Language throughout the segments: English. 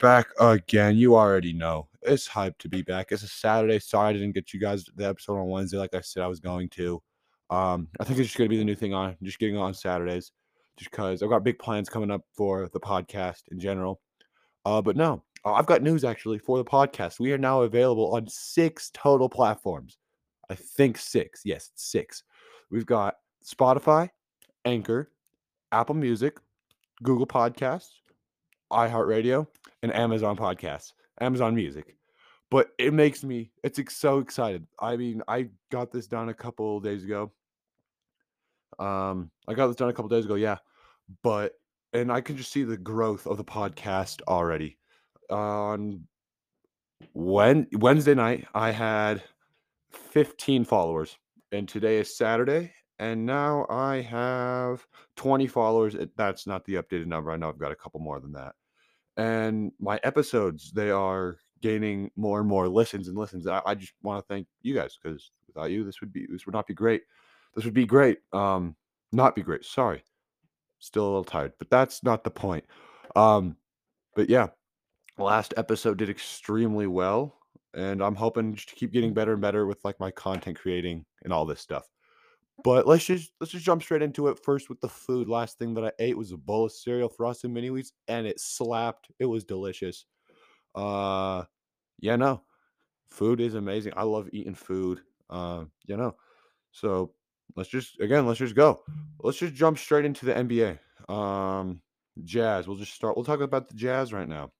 Back again. You already know it's hype to be back. It's a Saturday. Sorry I didn't get you guys the episode on Wednesday like I said I was going to. Um, I think it's just gonna be the new thing on just getting on Saturdays, just because I've got big plans coming up for the podcast in general. Uh, but no, uh, I've got news actually for the podcast. We are now available on six total platforms. I think six. Yes, six. We've got Spotify, Anchor, Apple Music, Google Podcasts, iHeartRadio, and Amazon Podcasts, Amazon Music. But it makes me it's so excited. I mean, I got this done a couple days ago. Um, I got this done a couple days ago, yeah. But and I can just see the growth of the podcast already. On when Wednesday night, I had 15 followers, and today is Saturday, and now I have 20 followers. It- That's not the updated number. I know I've got a couple more than that. And my episodes, they are gaining more and more listens and listens. I, I just want to thank you guys because without you, this would be this would not be great. This would be great. Um, not be great. Sorry. Still a little tired, but that's not the point. Um, but yeah, last episode did extremely well, and I'm hoping to keep getting better and better with like my content creating and all this stuff. But let's just let's just jump straight into it first with the food. Last thing that I ate was a bowl of cereal, frosted mini wheats, and it slapped. It was delicious. Uh yeah, no. Food is amazing. I love eating food. Uh, you know. So let's just again, let's just go. Let's just jump straight into the NBA. Um Jazz. We'll just start. We'll talk about the Jazz right now.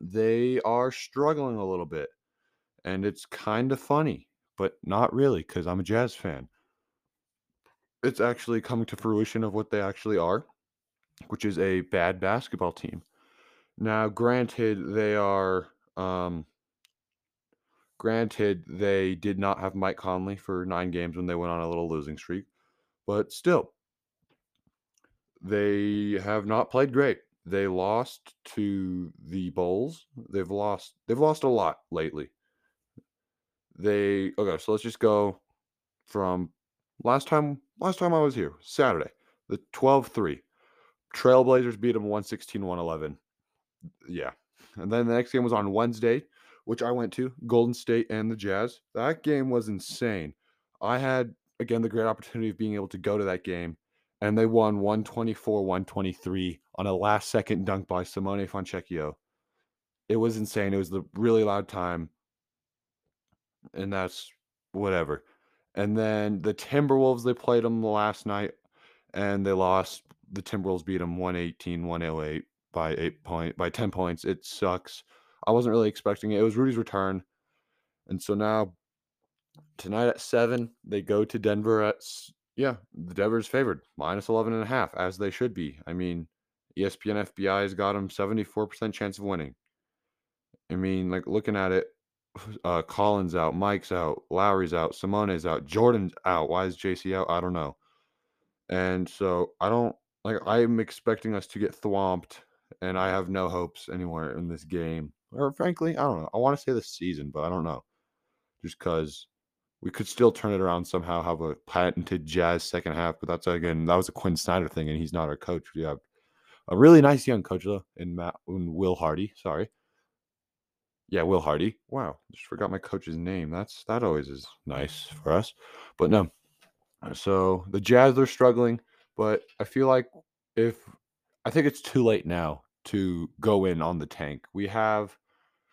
They are struggling a little bit, and it's kind of funny, but not really because I'm a Jazz fan it's actually coming to fruition of what they actually are, which is a bad basketball team. Now, granted, they are um granted they did not have Mike Conley for 9 games when they went on a little losing streak, but still they have not played great. They lost to the Bulls. They've lost they've lost a lot lately. They okay, so let's just go from last time last time I was here, Saturday, the 12-3. Trailblazers beat them 116-111. Yeah. And then the next game was on Wednesday, which I went to, Golden State and the Jazz. That game was insane. I had again the great opportunity of being able to go to that game and they won 124-123 on a last second dunk by Simone Fontecchio. It was insane. It was the really loud time. And that's whatever. And then the Timberwolves, they played them last night and they lost. The Timberwolves beat them 118, 108 by eight point by 10 points. It sucks. I wasn't really expecting it. It was Rudy's return. And so now tonight at seven, they go to Denver at yeah, the Denver's favored, minus 11 and a half, as they should be. I mean, ESPN BPI has got them 74% chance of winning. I mean, like looking at it, uh, Collins out, Mike's out, Lauri's out, Simone's out, Jordan's out. Why is JC out? I don't know. And so I don't like. I'm expecting us to get thwomped, and I have no hopes anywhere in this game. Or frankly, I don't know. I want to say this season, but I don't know. Just because we could still turn it around somehow, have a patented Jazz second half. But that's again, that was a Quinn Snyder thing, and he's not our coach. We have a really nice young coach though, in Matt in Will Hardy. Sorry. Yeah, Will Hardy. Wow, just forgot my coach's name. That's that always is nice for us. But no. Uh, so the Jazz they're struggling, but I feel like if I think it's too late now to go in on the tank. We have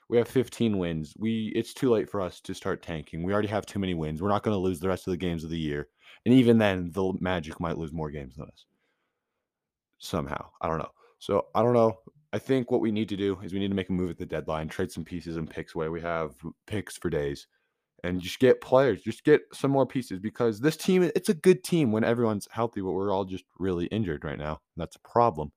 we have 15 wins. We it's too late for us to start tanking. We already have too many wins. We're not going to lose the rest of the games of the year. And even then the Magic might lose more games than us. Somehow. I don't know. So I don't know. I think what we need to do is we need to make a move at the deadline, trade some pieces and picks away. We have picks for days. And just get players, just get some more pieces because this team, it's a good team when everyone's healthy, but we're all just really injured right now. And that's a problem.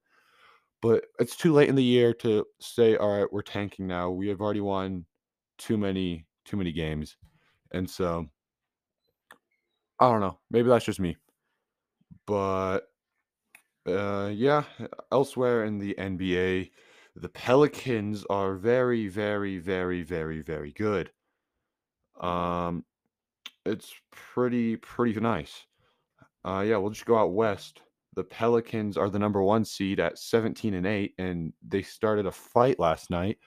But it's too late in the year to say, all right, we're tanking now. We have already won too many, too many games. And so I don't know. Maybe that's just me. But uh yeah, elsewhere in the NBA, the Pelicans are very, very, very, very, very good. Um, it's pretty, pretty nice. Uh, yeah, we'll just go out west. the Pelicans are the number one seed at 17 and 8, and they started a fight last night.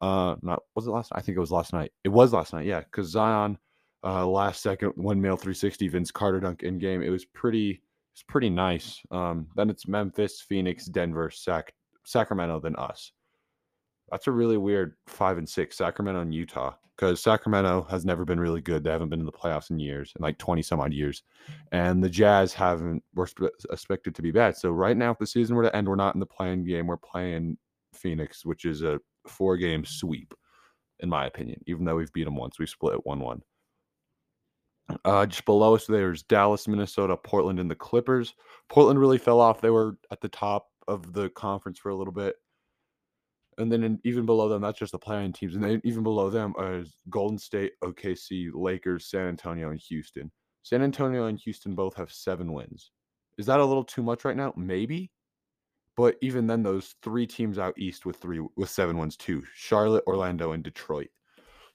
Uh, not was it last? night? I think it was last night. It was last night, yeah, because Zion, uh, last second one male 360 Vince Carter dunk in game. It was pretty, it's pretty nice. Um, then it's Memphis, Phoenix, Denver, Sac, Sacramento, then us. That's a really weird five and six, Sacramento and Utah, because Sacramento has never been really good. They haven't been in the playoffs in years, in like 20 some odd years. And the Jazz haven't, were expected to be bad. So right now, if the season were to end, we're not in the playing game. We're playing Phoenix, which is a four game sweep, in my opinion, even though we've beat them once. We split 1 1. Uh, just below us, there's Dallas, Minnesota, Portland, and the Clippers. Portland really fell off. They were at the top of the conference for a little bit and then in, even below them, that's just the playing teams, and then even below them is Golden State, OKC, Lakers, San Antonio, and Houston. San Antonio and Houston both have seven wins. Is that a little too much right now? Maybe, but even then, those three teams out east with three with seven wins too: Charlotte, Orlando, and Detroit.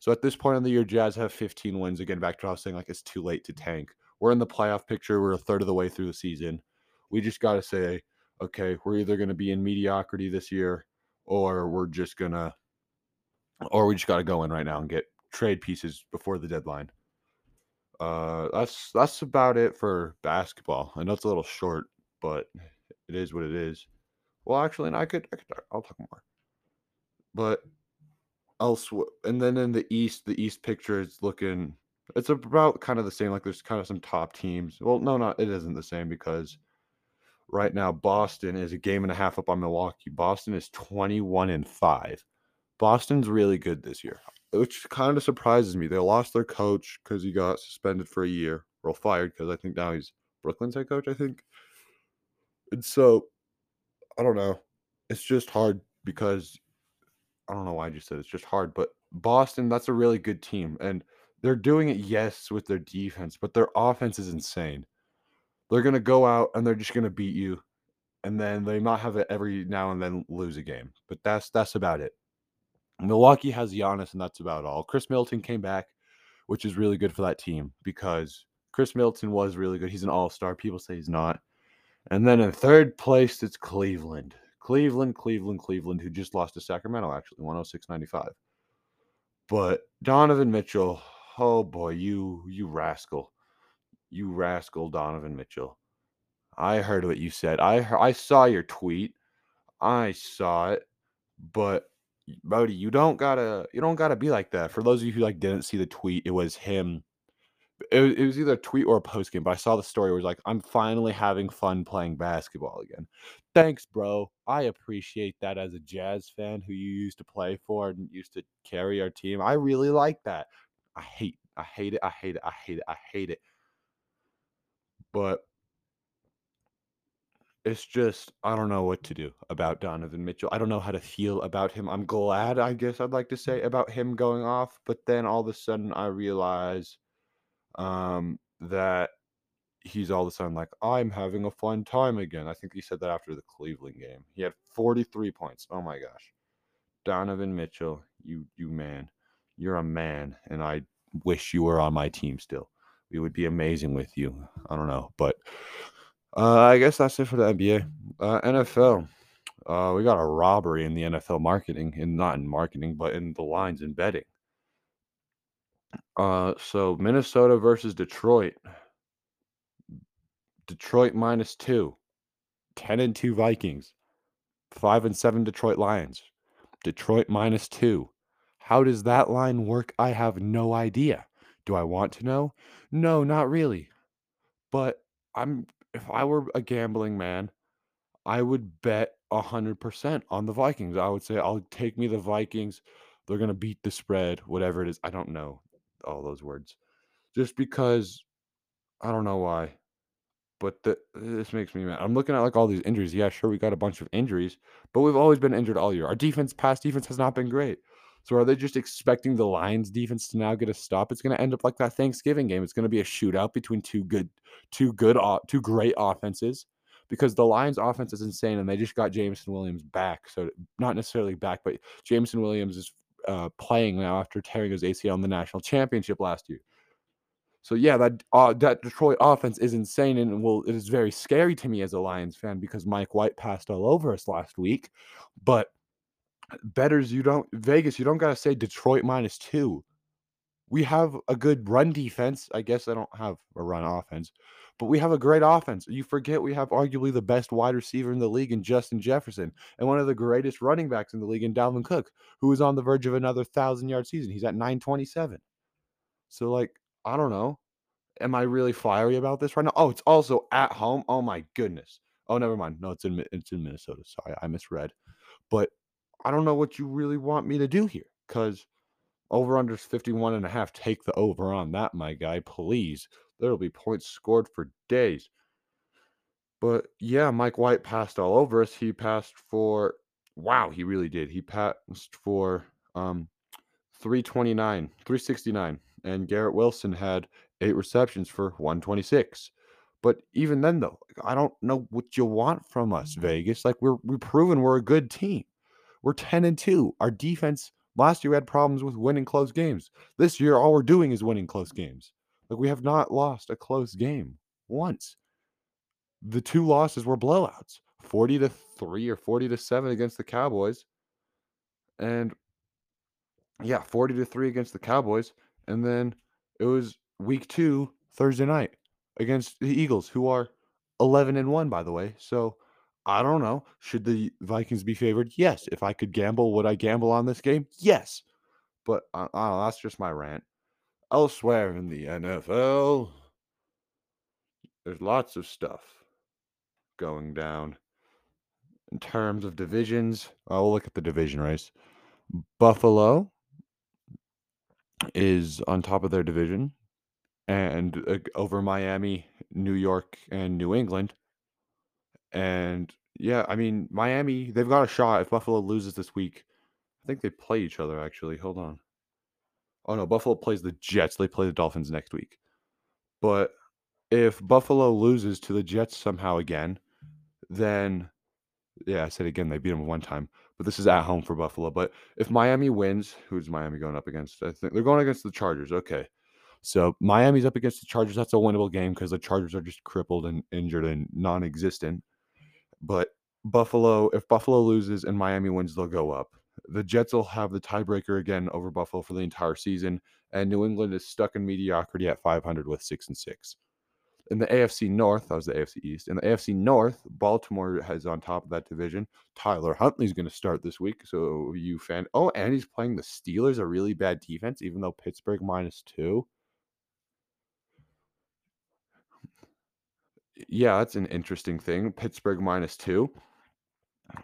So at this point in the year, Jazz have 15 wins. Again, back to what I was saying, like it's too late to tank. We're in the playoff picture. We're a third of the way through the season. We just got to say, okay, we're either going to be in mediocrity this year or we're just gonna or we just got to go in right now and get trade pieces before the deadline. Uh, that's that's about it for basketball. I know it's a little short, but it is what it is. Well, actually, and I could, I could I'll talk more. But elsewhere, and then in the East, the East picture is looking. It's about kind of the same. Like there's kind of some top teams. Well, no, not it isn't the same because right now Boston is a game and a half up on Milwaukee. Boston is 21 and 5. Boston's really good this year, which kind of surprises me. They lost their coach because he got suspended for a year or fired because I think now he's Brooklyn's head coach, I think. And so I don't know. It's just hard because I don't know why I just said it's just hard, but Boston, that's a really good team. And they're doing it, yes, with their defense, but their offense is insane. They're going to go out and they're just going to beat you and then they might have it every now and then lose a game but that's that's about it. Milwaukee has Giannis and that's about all. Chris middleton came back which is really good for that team because Chris middleton was really good. He's an all-star. People say he's not. And then in third place it's cleveland cleveland cleveland cleveland who just lost to sacramento actually 106.95 but donovan mitchell oh boy you you rascal you rascal, Donovan Mitchell. I heard what you said. I I saw your tweet. I saw it, but Bodie, you don't gotta you don't gotta be like that. For those of you who like didn't see the tweet, it was him. It, was, it was either a tweet or a post game, but I saw the story. It was like, "I'm finally having fun playing basketball again." Thanks, bro. I appreciate that as a Jazz fan who you used to play for and used to carry our team. I really like that. I hate, I hate it. I hate it. I hate it. I hate it. But it's just I don't know what to do about Donovan Mitchell. I don't know how to feel about him. I'm glad, I guess I'd like to say, about him going off, but then all of a sudden I realize um, that he's all of a sudden like, I'm having a fun time again. I think he said that after the Cleveland game. He had 43 points. Oh my gosh. Donovan Mitchell, you you man. You're a man, and I wish you were on my team still we would be amazing with you. I don't know, but uh, I guess that's it for the NBA. Uh, NFL, uh, we got a robbery in the NFL marketing, and not in marketing, but in the lines and betting. Uh, so Minnesota versus Detroit. Detroit minus two. 10 and 2 Vikings. 5 and 7 Detroit Lions. Detroit minus two. How does that line work? I have no idea. Do I want to know? No, not really. But I'm if I were a gambling man, I would bet 100% on the Vikings. I would say I'll take me the Vikings. They're going to beat the spread, whatever it is. I don't know all those words. Just because I don't know why. But the, this makes me mad. I'm looking at like all these injuries. Yeah, sure, we got a bunch of injuries, but we've always been injured all year. Our defense, past defense, has not been great. So are they just expecting the Lions defense to now get a stop? It's going to end up like that Thanksgiving game. It's going to be a shootout between two good, two good, two great offenses because the Lions offense is insane and they just got Jameson Williams back. So not necessarily back, but Jameson Williams is uh, playing now after tearing his ACL in the national championship last year. So yeah, that uh, that Detroit offense is insane, and well, it is very scary to me as a Lions fan because Mike White passed all over us last week. But betters, you don't Vegas, you don't gotta say Detroit minus two. We have a good run defense. I guess I don't have a run offense, but we have a great offense. You forget we have arguably the best wide receiver in the league in Justin Jefferson and one of the greatest running backs in the league in Dalvin Cook, who is on the verge of another thousand yard season. He's at 927. So, like, I don't know. Am I really fiery about this right now? Oh, it's also at home. Oh my goodness. Oh, never mind. No, it's in it's in Minnesota. Sorry, I misread. But I don't know what you really want me to do here because over under 51 and a half. Take the over on that, my guy, please. There'll be points scored for days. But yeah, Mike White passed all over us. He passed for wow, he really did. He passed for um 329, 369. And Garrett Wilson had eight receptions for 126. But even then, though, I don't know what you want from us, Vegas. Like we're we've proven we're a good team. We're 10 and 2. Our defense last year we had problems with winning close games. This year, all we're doing is winning close games. Like we have not lost a close game once. The two losses were blowouts 40 to 3 or 40 to 7 against the Cowboys. And yeah, 40 to 3 against the Cowboys. And then it was week two, Thursday night against the Eagles, who are 11 and 1, by the way. So I don't know. Should the Vikings be favored? Yes. If I could gamble, would I gamble on this game? Yes. But uh, uh, that's just my rant. Elsewhere in the NFL, there's lots of stuff going down. In terms of divisions, I'll look at the division race. Buffalo is on top of their division and uh, over Miami, New York, and New England. And yeah, I mean, Miami, they've got a shot if Buffalo loses this week. I think they play each other actually. Hold on. Oh no, Buffalo plays the Jets. They play the Dolphins next week. But if Buffalo loses to the Jets somehow again, then yeah, I said again they beat them one time, but this is at home for Buffalo. But if Miami wins, who's Miami going up against? I think they're going against the Chargers. Okay. So Miami's up against the Chargers. That's a winnable game because the Chargers are just crippled and injured and non-existent. But Buffalo, if Buffalo loses and Miami wins, they'll go up. The Jets will have the tiebreaker again over Buffalo for the entire season, and New England is stuck in mediocrity at 500 with six and six. In the AFC North, that was the AFC East. In the AFC North, Baltimore has on top of that division. Tyler Huntley's going to start this week. So you fan. Oh, and he's playing the Steelers, a really bad defense, even though Pittsburgh minus two. Yeah, that's an interesting thing. Pittsburgh minus two.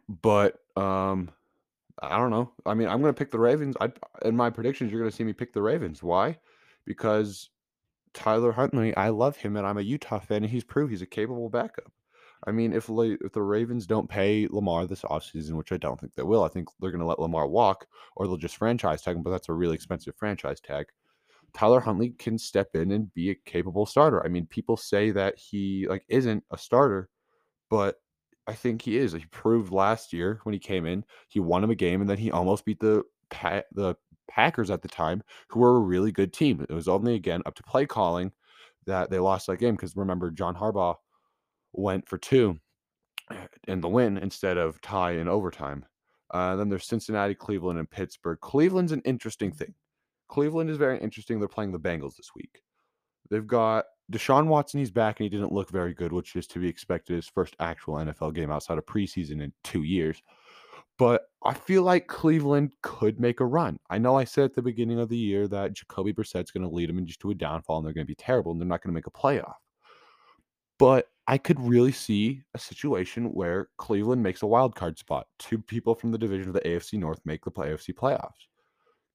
But um I don't know. I mean, I'm gonna pick the Ravens. I in my predictions, you're gonna see me pick the Ravens. Why? Because Tyler Huntley, I love him, and I'm a Utah fan, and he's proved he's a capable backup. I mean, if if the Ravens don't pay Lamar this offseason, which I don't think they will, I think they're going to let Lamar walk, or they'll just franchise tag him. But that's a really expensive franchise tag. Tyler Huntley can step in and be a capable starter. I mean, people say that he like isn't a starter, but I think he is. He proved last year when he came in, he won him a game, and then he almost beat the the Packers at the time, who were a really good team. It was only again up to play calling that they lost that game because remember John Harbaugh went for two in the win instead of tie in overtime. Uh, then there's Cincinnati, Cleveland, and Pittsburgh. Cleveland's an interesting thing. Cleveland is very interesting. They're playing the Bengals this week. They've got Deshaun Watson. He's back and he didn't look very good, which is to be expected. His first actual NFL game outside of preseason in two years. But I feel like Cleveland could make a run. I know I said at the beginning of the year that Jacoby Brissett's going to lead them just to a downfall and they're going to be terrible and they're not going to make a playoff. But I could really see a situation where Cleveland makes a wild card spot. Two people from the division of the AFC North make the AFC playoffs.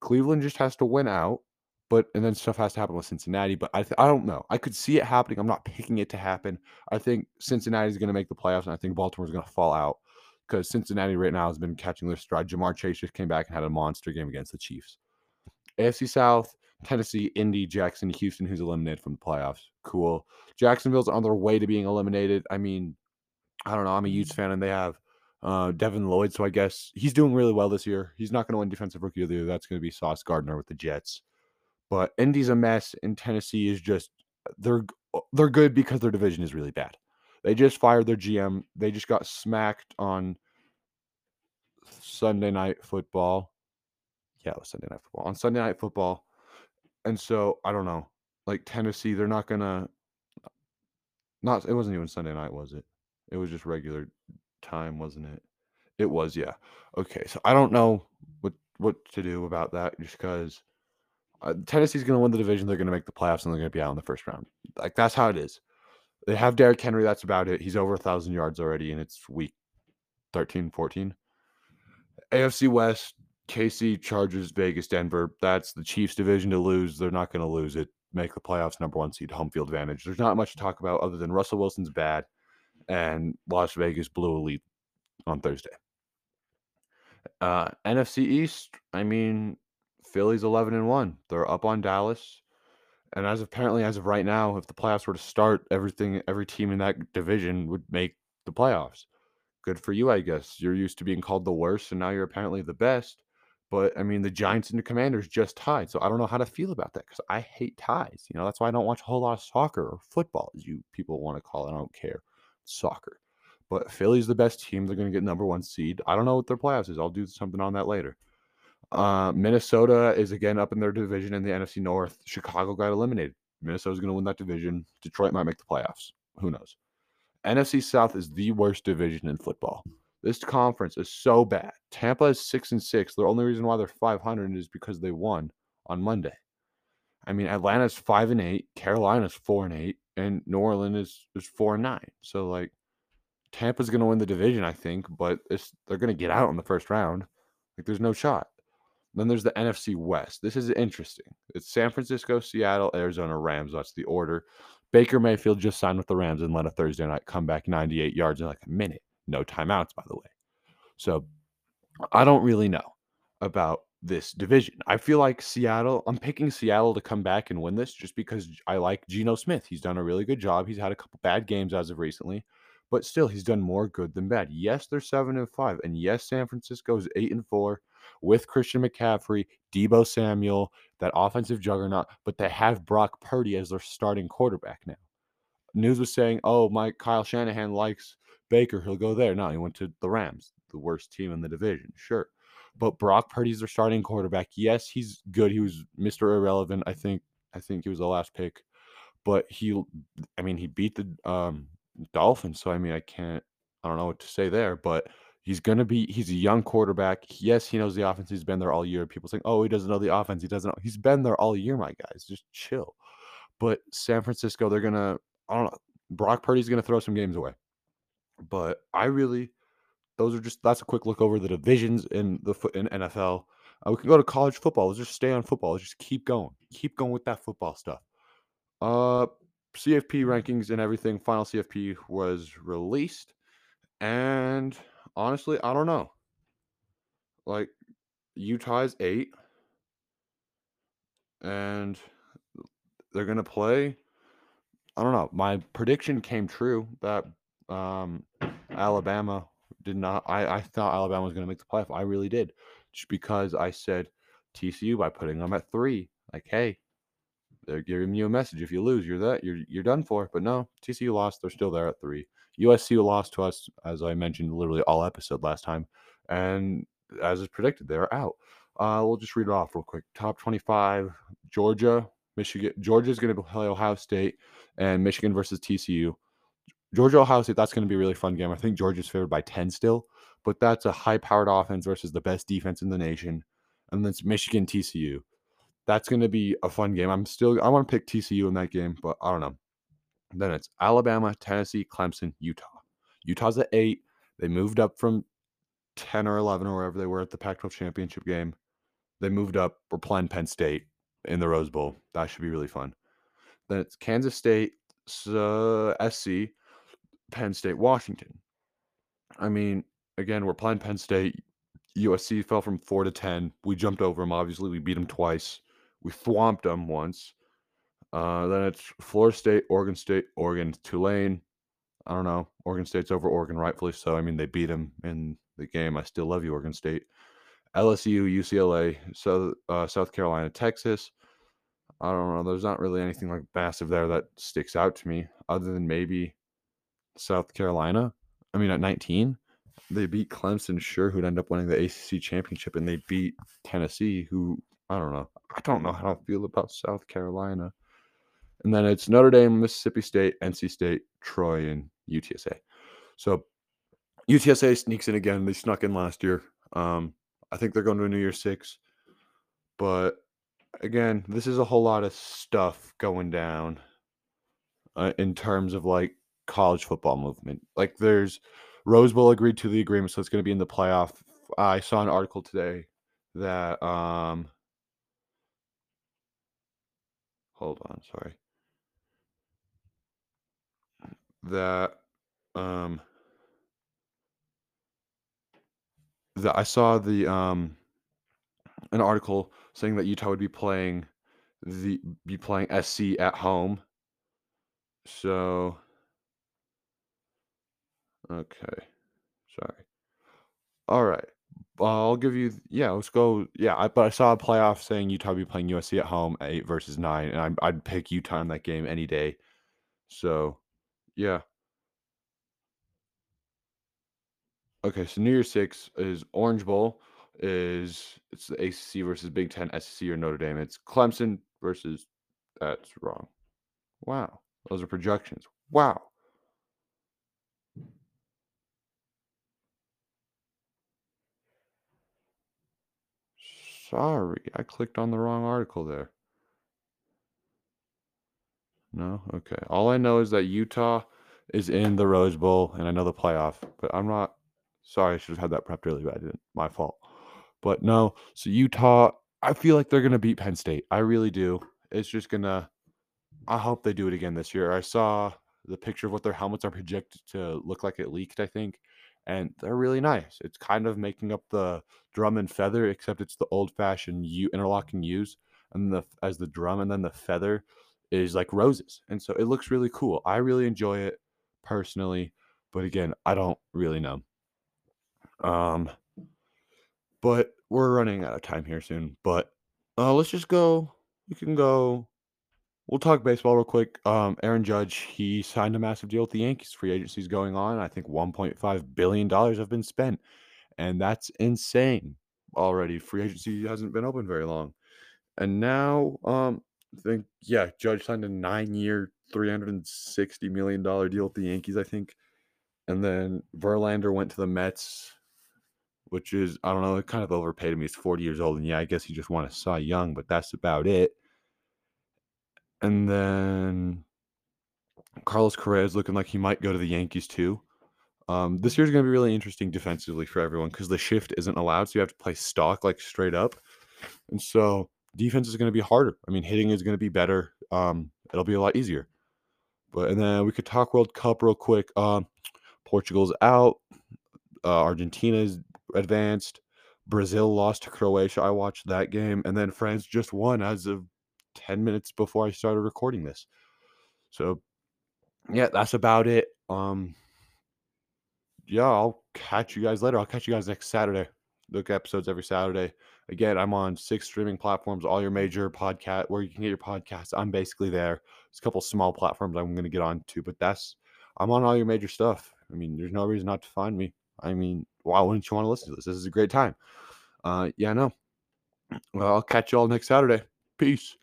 Cleveland just has to win out, but and then stuff has to happen with Cincinnati. But I th- I don't know. I could see it happening. I'm not picking it to happen. I think Cincinnati is going to make the playoffs, and I think Baltimore is going to fall out because Cincinnati right now has been catching their stride. Ja'Marr Chase just came back and had a monster game against the Chiefs. AFC South, Tennessee, Indy, Jackson, Houston, who's eliminated from the playoffs. Cool. Jacksonville's on their way to being eliminated. I mean, I don't know. I'm a Utes fan, and they have uh, Devin Lloyd. So I guess he's doing really well this year. He's not going to win Defensive Rookie of the Year. That's going to be Sauce Gardner with the Jets. But Indy's a mess, and Tennessee is just they're they're good because their division is really bad. They just fired their GM. They just got smacked on Sunday night football. Yeah, it was Sunday night football. On Sunday night football. And so I don't know. Like Tennessee, they're not gonna not it wasn't even Sunday night, was it? It was just regular time, wasn't it? It was, yeah. Okay, so I don't know what what to do about that just because uh, Tennessee's going to win the division. They're going to make the playoffs and they're going to be out in the first round. Like that's how it is. They have Derrick Henry. That's about it. He's over a thousand yards already, and it's week 13, 14. AFC West, KC, Chargers, Vegas, Denver. That's the Chiefs division to lose. They're not going to lose it. Make the playoffs, number one seed, home field advantage. There's not much to talk about other than Russell Wilson's bad, and Las Vegas blew a lead on Thursday. Uh, NFC East. I mean, Philly's 11 and 1. They're up on Dallas. And as apparently as of right now, if the playoffs were to start, everything every team in that division would make the playoffs. Good for you, I guess. You're used to being called the worst, and now you're apparently the best. But I mean, the Giants and the Commanders just tied, so I don't know how to feel about that because I hate ties. You know, that's why I don't watch a whole lot of soccer or football, as you people want to call it. I don't care. Soccer. But Philly's the best team. They're going to get number one seed. I don't know what their playoffs is. I'll do something on that later. Uh, Minnesota is again up in their division in the NFC North. Chicago got eliminated. Minnesota's going to win that division. Detroit might make the playoffs. Who knows? NFC South is the worst division in football. This conference is so bad. Tampa is six and six. The only reason why they're 500 is because they won on Monday. I mean, Atlanta's five and eight, Carolina's four and eight, and New Orleans is is four and nine. So like, Tampa's going to win the division, I think, but they're going to get out in the first round. Like, there's no shot. Then there's the NFC West. This is interesting. It's San Francisco, Seattle, Arizona, Rams. That's the order. Baker Mayfield just signed with the Rams and led a Thursday night comeback 98 yards in like a minute. No timeouts, by the way. So I don't really know about this division. I feel like Seattle, I'm picking Seattle to come back and win this just because I like Geno Smith. He's done a really good job. He's had a couple bad games as of recently, but still he's done more good than bad. Yes, they're 7 and 5 and yes, San Francisco is 8 and 4 with Christian McCaffrey, Deebo Samuel, that offensive juggernaut, but they have Brock Purdy as their starting quarterback now. News was saying, oh, my Kyle Shanahan likes Baker. He'll go there. No, he went to the Rams, the worst team in the division. Sure. But Brock Purdy's their starting quarterback. Yes, he's good. He was Mr. Irrelevant. I think I think he was the last pick. But he I mean, he beat the um Dolphins, so I mean I can't I don't know what to say there, but He's gonna be he's a young quarterback. Yes, he knows the offense. He's been there all year. People saying, "Oh, he doesn't know the offense. He doesn't know." He's been there all year, my guys. Just chill. But San Francisco, they're gonna I don't know. Brock Purdy's gonna throw some games away. But I really those are just that's a quick look over the divisions in the foot in NFL. Uh, we can go to college football. Let's just stay on football. Let's just keep going. Keep going with that football stuff. Uh CFP rankings and everything. Final CFP was released. And honestly, I don't know. Like Utah's eight, and they're gonna play. I don't know. My prediction came true that um, Alabama did not. I, I thought Alabama was gonna make the playoff. I really did, just because I said TCU by putting them at three. Like, hey, they're giving you a message. If you lose, you're that you're you're done for. But no, TCU lost. They're still there at three. USC lost to us, as I mentioned, literally all episode last time, and as is predicted, they're out. Uh, we'll just read it off real quick. Top 25: Georgia, Michigan. Georgia's going to play Ohio State, and Michigan versus TCU. Georgia Ohio State. That's going to be a really fun game. I think Georgia's favored by 10 still, but that's a high-powered offense versus the best defense in the nation, and then it's Michigan TCU. That's going to be a fun game. I'm still I want to pick TCU in that game, but I don't know. Then it's Alabama, Tennessee, Clemson, Utah. Utah's at eight. They moved up from 10 or 11 or wherever they were at the Pac 12 championship game. They moved up. We're playing Penn State in the Rose Bowl. That should be really fun. Then it's Kansas State, uh, SC, Penn State, Washington. I mean, again, we're playing Penn State. USC fell from four to 10. We jumped over them, obviously. We beat them twice. We thwomped them once. Uh, then it's Florida State, Oregon State, Oregon, Tulane. I don't know. Oregon State's over Oregon, rightfully so. I mean, they beat them in the game. I still love you, Oregon State. LSU, UCLA, so, uh, South Carolina, Texas. I don't know. There's not really anything like massive there that sticks out to me, other than maybe South Carolina. I mean, at 19, they beat Clemson, sure, who'd end up winning the ACC championship, and they beat Tennessee, who I don't know. I don't know how I feel about South Carolina. And then it's Notre Dame, Mississippi State, NC State, Troy, and UTSA. So UTSA sneaks in again. They snuck in last year. Um, I think they're going to a New Year Six. But again, this is a whole lot of stuff going down uh, in terms of like college football movement. Like there's Rose Bowl agreed to the agreement, so it's going to be in the playoff. I saw an article today that um hold on, sorry. That um that I saw the um an article saying that Utah would be playing the be playing SC at home. So okay. Sorry. All right. I'll give you yeah, let's go. Yeah, I, but I saw a playoff saying Utah would be playing USC at home, eight versus nine, and I, I'd pick Utah in that game any day. So, yeah. Okay, so New Year's Six is Orange Bowl. Is it's the ACC versus Big Ten, SEC or Notre Dame. It's Clemson versus. That's wrong. Wow, those are projections. Wow. Sorry, I clicked on the wrong article there. No? Okay. All I know is that Utah is in the Rose Bowl and I know the playoff, but I'm not sorry, I should have had that prepped earlier, but I didn't. My fault. But no, so Utah, I feel like they're gonna beat Penn State. I really do. It's just gonna I hope they do it again this year. I saw the picture of what their helmets are projected to look like it leaked, I think, and they're really nice. It's kind of making up the drum and feather, except it's the old-fashioned U interlocking U's and the as the drum, and then the feather is like roses, and so it looks really cool. I really enjoy it personally, but again, I don't really know. Um, but we're running out of time here soon. But uh, let's just go. We can go. We'll talk baseball real quick. Um, Aaron Judge, he signed a massive deal with the Yankees. Free agency is going on. I think 1.5 billion dollars have been spent, and that's insane already. Free agency hasn't been open very long, and now um, I think yeah, Judge signed a nine-year, 360 million dollar deal with the Yankees. I think, and then Verlander went to the Mets which is I don't know, kind of overpaid him. He's 40 years old, and yeah, I guess he just won a Cy Young, but that's about it. And then Carlos Correa is looking like he might go to the Yankees too. Um, this year's going to be really interesting defensively for everyone because the shift isn't allowed, so you have to play stock like straight up, and so defense is going to be harder. I mean, hitting is going to be better. Um, it'll be a lot easier. But and then we could talk World Cup real quick. Um, Portugal's out. Uh, Argentina's advanced. Brazil lost to Croatia. I watched that game, and then France just won as of 10 minutes before I started recording this. So, yeah, that's about it. Um, yeah, I'll catch you guys later. I'll catch you guys next Saturday. Look episodes every Saturday. Again, I'm on six streaming platforms, all your major podcast where you can get your podcasts. I'm basically there. There's a couple small platforms I'm going to get on to, but that's I'm on all your major stuff. I mean, there's no reason not to find me. I mean, why wouldn't you want to listen to this? This is a great time. Uh, yeah, no. Well, I'll catch you all next Saturday. Peace.